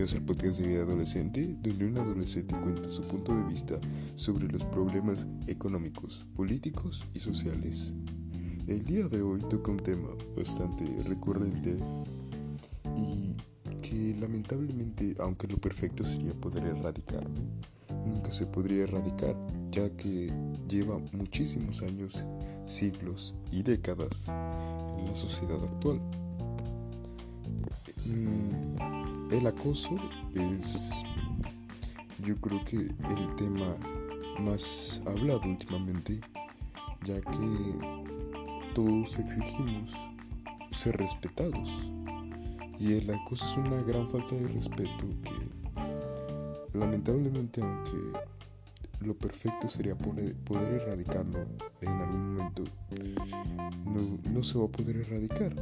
bienvenidos al podcast de vida adolescente, donde un adolescente cuenta su punto de vista sobre los problemas económicos, políticos y sociales. El día de hoy toca un tema bastante recurrente y que lamentablemente, aunque lo perfecto sería poder erradicarlo, nunca se podría erradicar, ya que lleva muchísimos años, siglos y décadas en la sociedad actual. Mm, el acoso es, yo creo que el tema más hablado últimamente, ya que todos exigimos ser respetados. Y el acoso es una gran falta de respeto que lamentablemente aunque lo perfecto sería poder, erradicarlo en algún momento, no, no se va a poder erradicar,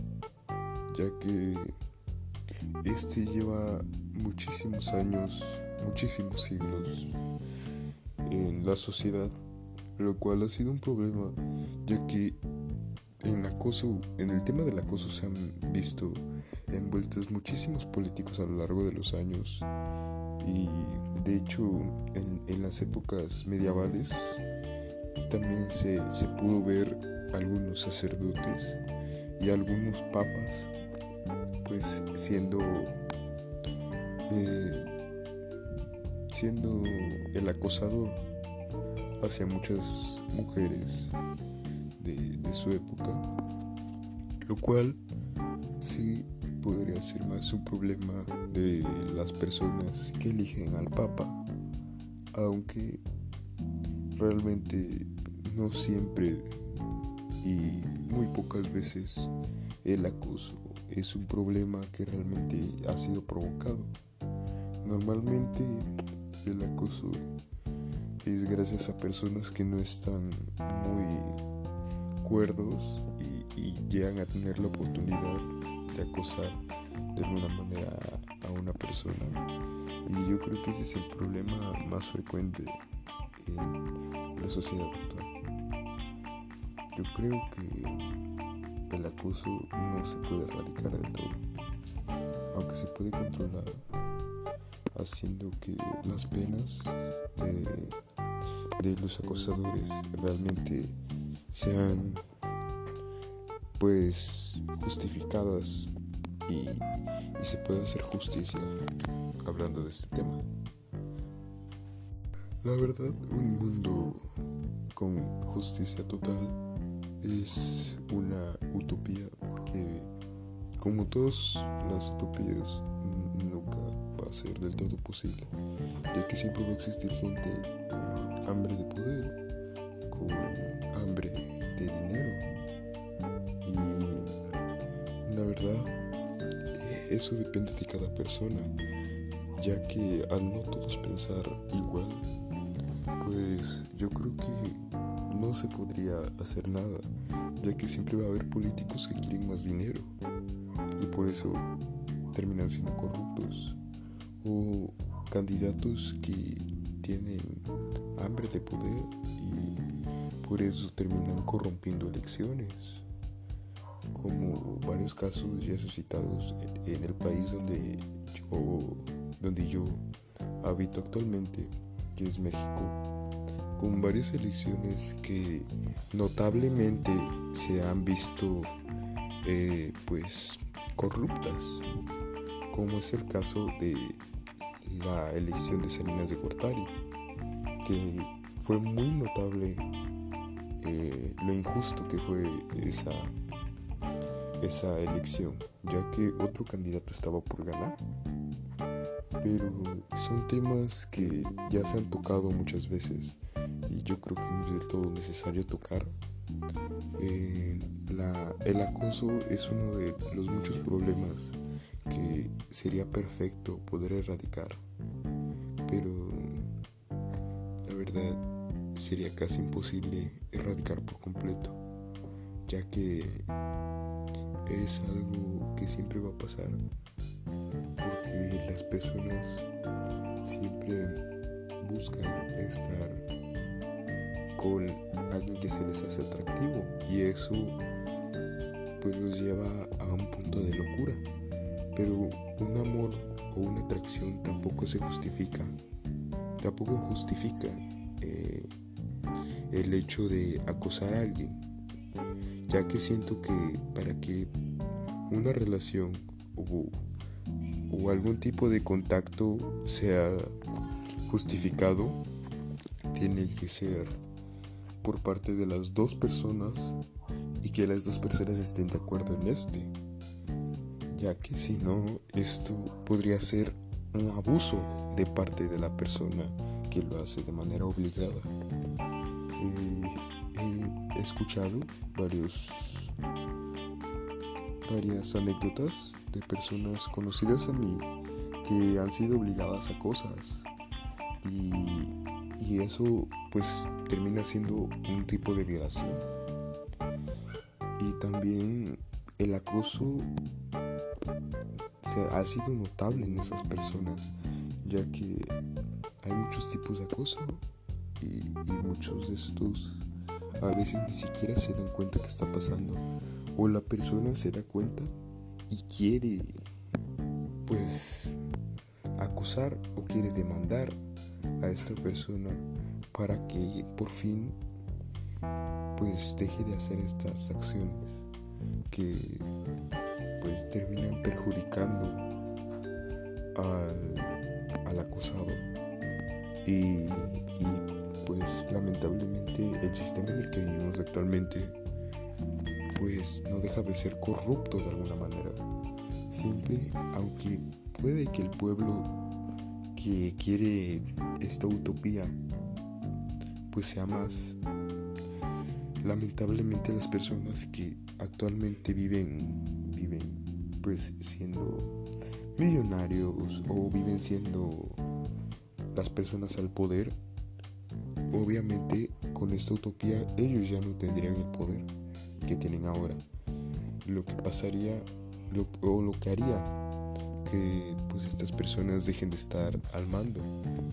ya que este lleva muchísimos años, muchísimos siglos en la sociedad, lo cual ha sido un problema, ya que en acoso, en el tema del acoso se han visto envueltos muchísimos políticos a lo largo de los años. Y de hecho en, en las épocas medievales también se, se pudo ver algunos sacerdotes y algunos papas pues siendo eh, siendo el acosador hacia muchas mujeres de, su época lo cual sí podría ser más un problema de las personas que eligen al papa aunque realmente no siempre y muy pocas veces el acoso es un problema que realmente ha sido provocado. Normalmente el acoso es gracias a personas que no están muy cuerdos y, llegan a tener la oportunidad de acosar de alguna manera a una persona. Y yo creo que ese es el problema más frecuente en la sociedad actual. Yo creo que el acoso no se puede erradicar del todo, aunque se puede controlar haciendo que las penas de, los acosadores realmente sean pues justificadas y, y se pueda hacer justicia hablando de este tema. La verdad, un mundo con justicia total es una utopía porque como todas las utopías nunca va a ser del todo posible ya que siempre va a existir gente con hambre de poder con hambre de dinero. Y la verdad eso depende de cada persona ya que al no todos pensar igual pues yo creo que no se podría hacer nada, ya que siempre va a haber políticos que quieren más dinero y por eso terminan siendo corruptos. O candidatos que tienen hambre de poder y por eso terminan corrompiendo elecciones como varios casos ya suscitados en el país donde yo, donde yo habito actualmente, que es México con varias elecciones que notablemente se han visto eh, pues corruptas, como es el caso de la elección de Salinas de Gortari, que fue muy notable eh, lo injusto que fue esa, esa elección, ya que otro candidato estaba por ganar. Pero son temas que ya se han tocado muchas veces yo creo que no es del todo necesario tocar. Eh, el acoso es uno de los muchos problemas que sería perfecto poder erradicar, pero la verdad sería casi imposible erradicar por completo, ya que es algo que siempre va a pasar, porque las personas siempre buscan estar con alguien que se les hace atractivo y eso pues los lleva a un punto de locura. Pero un amor o una atracción tampoco se justifica, tampoco justifica eh, el hecho de acosar a alguien, ya que siento que para que una relación o, o algún tipo de contacto sea justificado, tiene que ser por parte de las dos personas y que las dos personas estén de acuerdo en este, ya que si no, esto podría ser un abuso de parte de la persona que lo hace de manera obligada. Eh, he escuchado varios, varias anécdotas de personas conocidas a mí que han sido obligadas a cosas y, y eso pues termina siendo un tipo de violación. Y también el acoso se ha sido notable en esas personas, ya que hay muchos tipos de acoso y, muchos de estos a veces ni siquiera se dan cuenta que está pasando. O la persona se da cuenta y quiere pues acusar o quiere demandar a esta persona para que por fin pues deje de hacer estas acciones que pues terminan perjudicando al, al acusado. Y, pues lamentablemente el sistema en el que vivimos actualmente pues no deja de ser corrupto de alguna manera. Siempre aunque puede que el pueblo quiere esta utopía pues sea más. Lamentablemente las personas que actualmente viven viven pues siendo millonarios o viven siendo las personas al poder obviamente con esta utopía ellos ya no tendrían el poder que tienen ahora. Lo que pasaría o lo que haría que pues estas personas dejen de estar al mando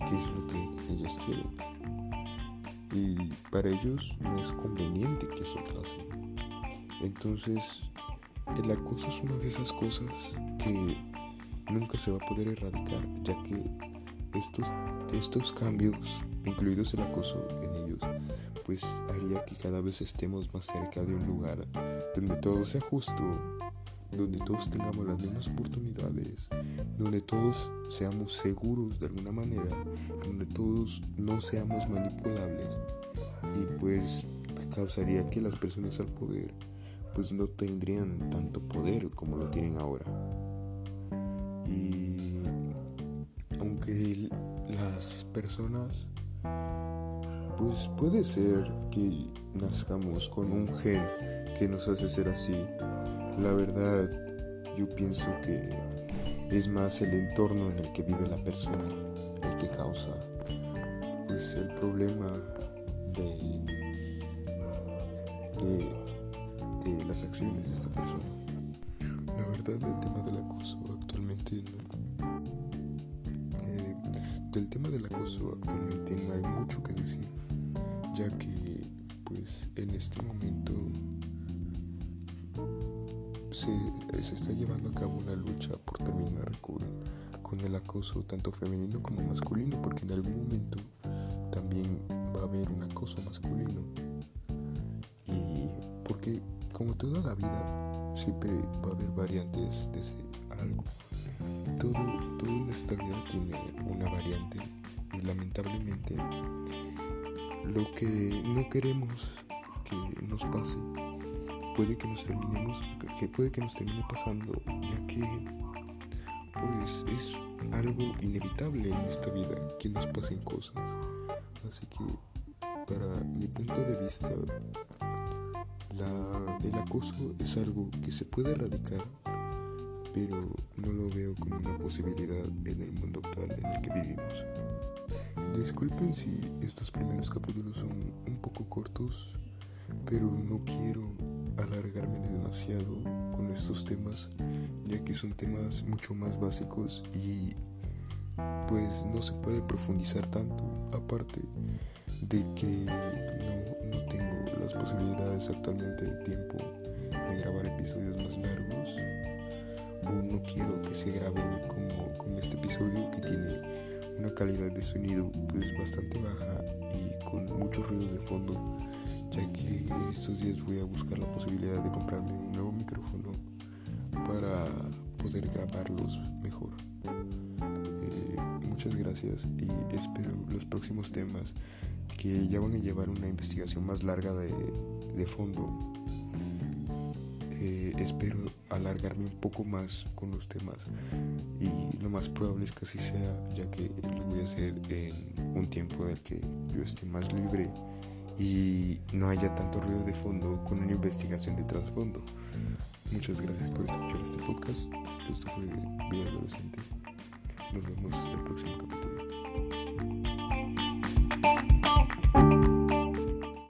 que es lo que ellas quieren y para ellos no es conveniente que eso pase. Entonces, el acoso es una de esas cosas que nunca se va a poder erradicar, ya que estos, estos cambios, incluidos el acoso en ellos, pues haría que cada vez estemos más cerca de un lugar donde todo sea justo, donde todos tengamos las mismas oportunidades, donde todos seamos seguros de alguna manera, donde todos no seamos manipulables y pues causaría que las personas al poder pues no tendrían tanto poder como lo tienen ahora. Y aunque las personas pues puede ser que nazcamos con un gen que nos hace ser así, la verdad, yo pienso que es más el entorno en el que vive la persona el que causa pues el problema de, de, las acciones de esta persona. La verdad el tema del acoso actualmente no. Eh, del tema del acoso actualmente no hay mucho que decir, ya que pues en este momento se, está llevando a cabo una lucha por terminar con, con el acoso tanto femenino como masculino, porque en algún momento también va a haber un acoso masculino. Y porque como toda la vida siempre va a haber variantes de ese algo. Todo, todo en esta vida tiene una variante y lamentablemente lo que no queremos que nos pase puede que nos terminemos, que puede que nos termine pasando, ya que pues es algo inevitable en esta vida que nos pasen cosas. Así que para mi punto de vista, el acoso es algo que se puede erradicar, pero no lo veo como una posibilidad en el mundo actual en el que vivimos. Disculpen si estos primeros capítulos son un poco cortos, pero no quiero alargarme demasiado con estos temas, ya que son temas mucho más básicos y pues no se puede profundizar tanto, aparte de que no, no tengo las posibilidades actualmente de tiempo de grabar episodios más largos, o no quiero que se graben como, como este episodio que tiene una calidad de sonido pues bastante baja y con muchos ruidos de fondo ya que estos días voy a buscar la posibilidad de comprarme un nuevo micrófono para poder grabarlos mejor. Eh, muchas gracias y espero los próximos temas que ya van a llevar una investigación más larga de, fondo. Eh, espero alargarme un poco más con los temas y lo más probable es que así sea ya que lo voy a hacer en un tiempo en el que yo esté más libre y no haya tanto ruido de fondo con una investigación de trasfondo. Muchas gracias por escuchar este podcast. Esto fue Vida Adolescente. Nos vemos en el próximo capítulo.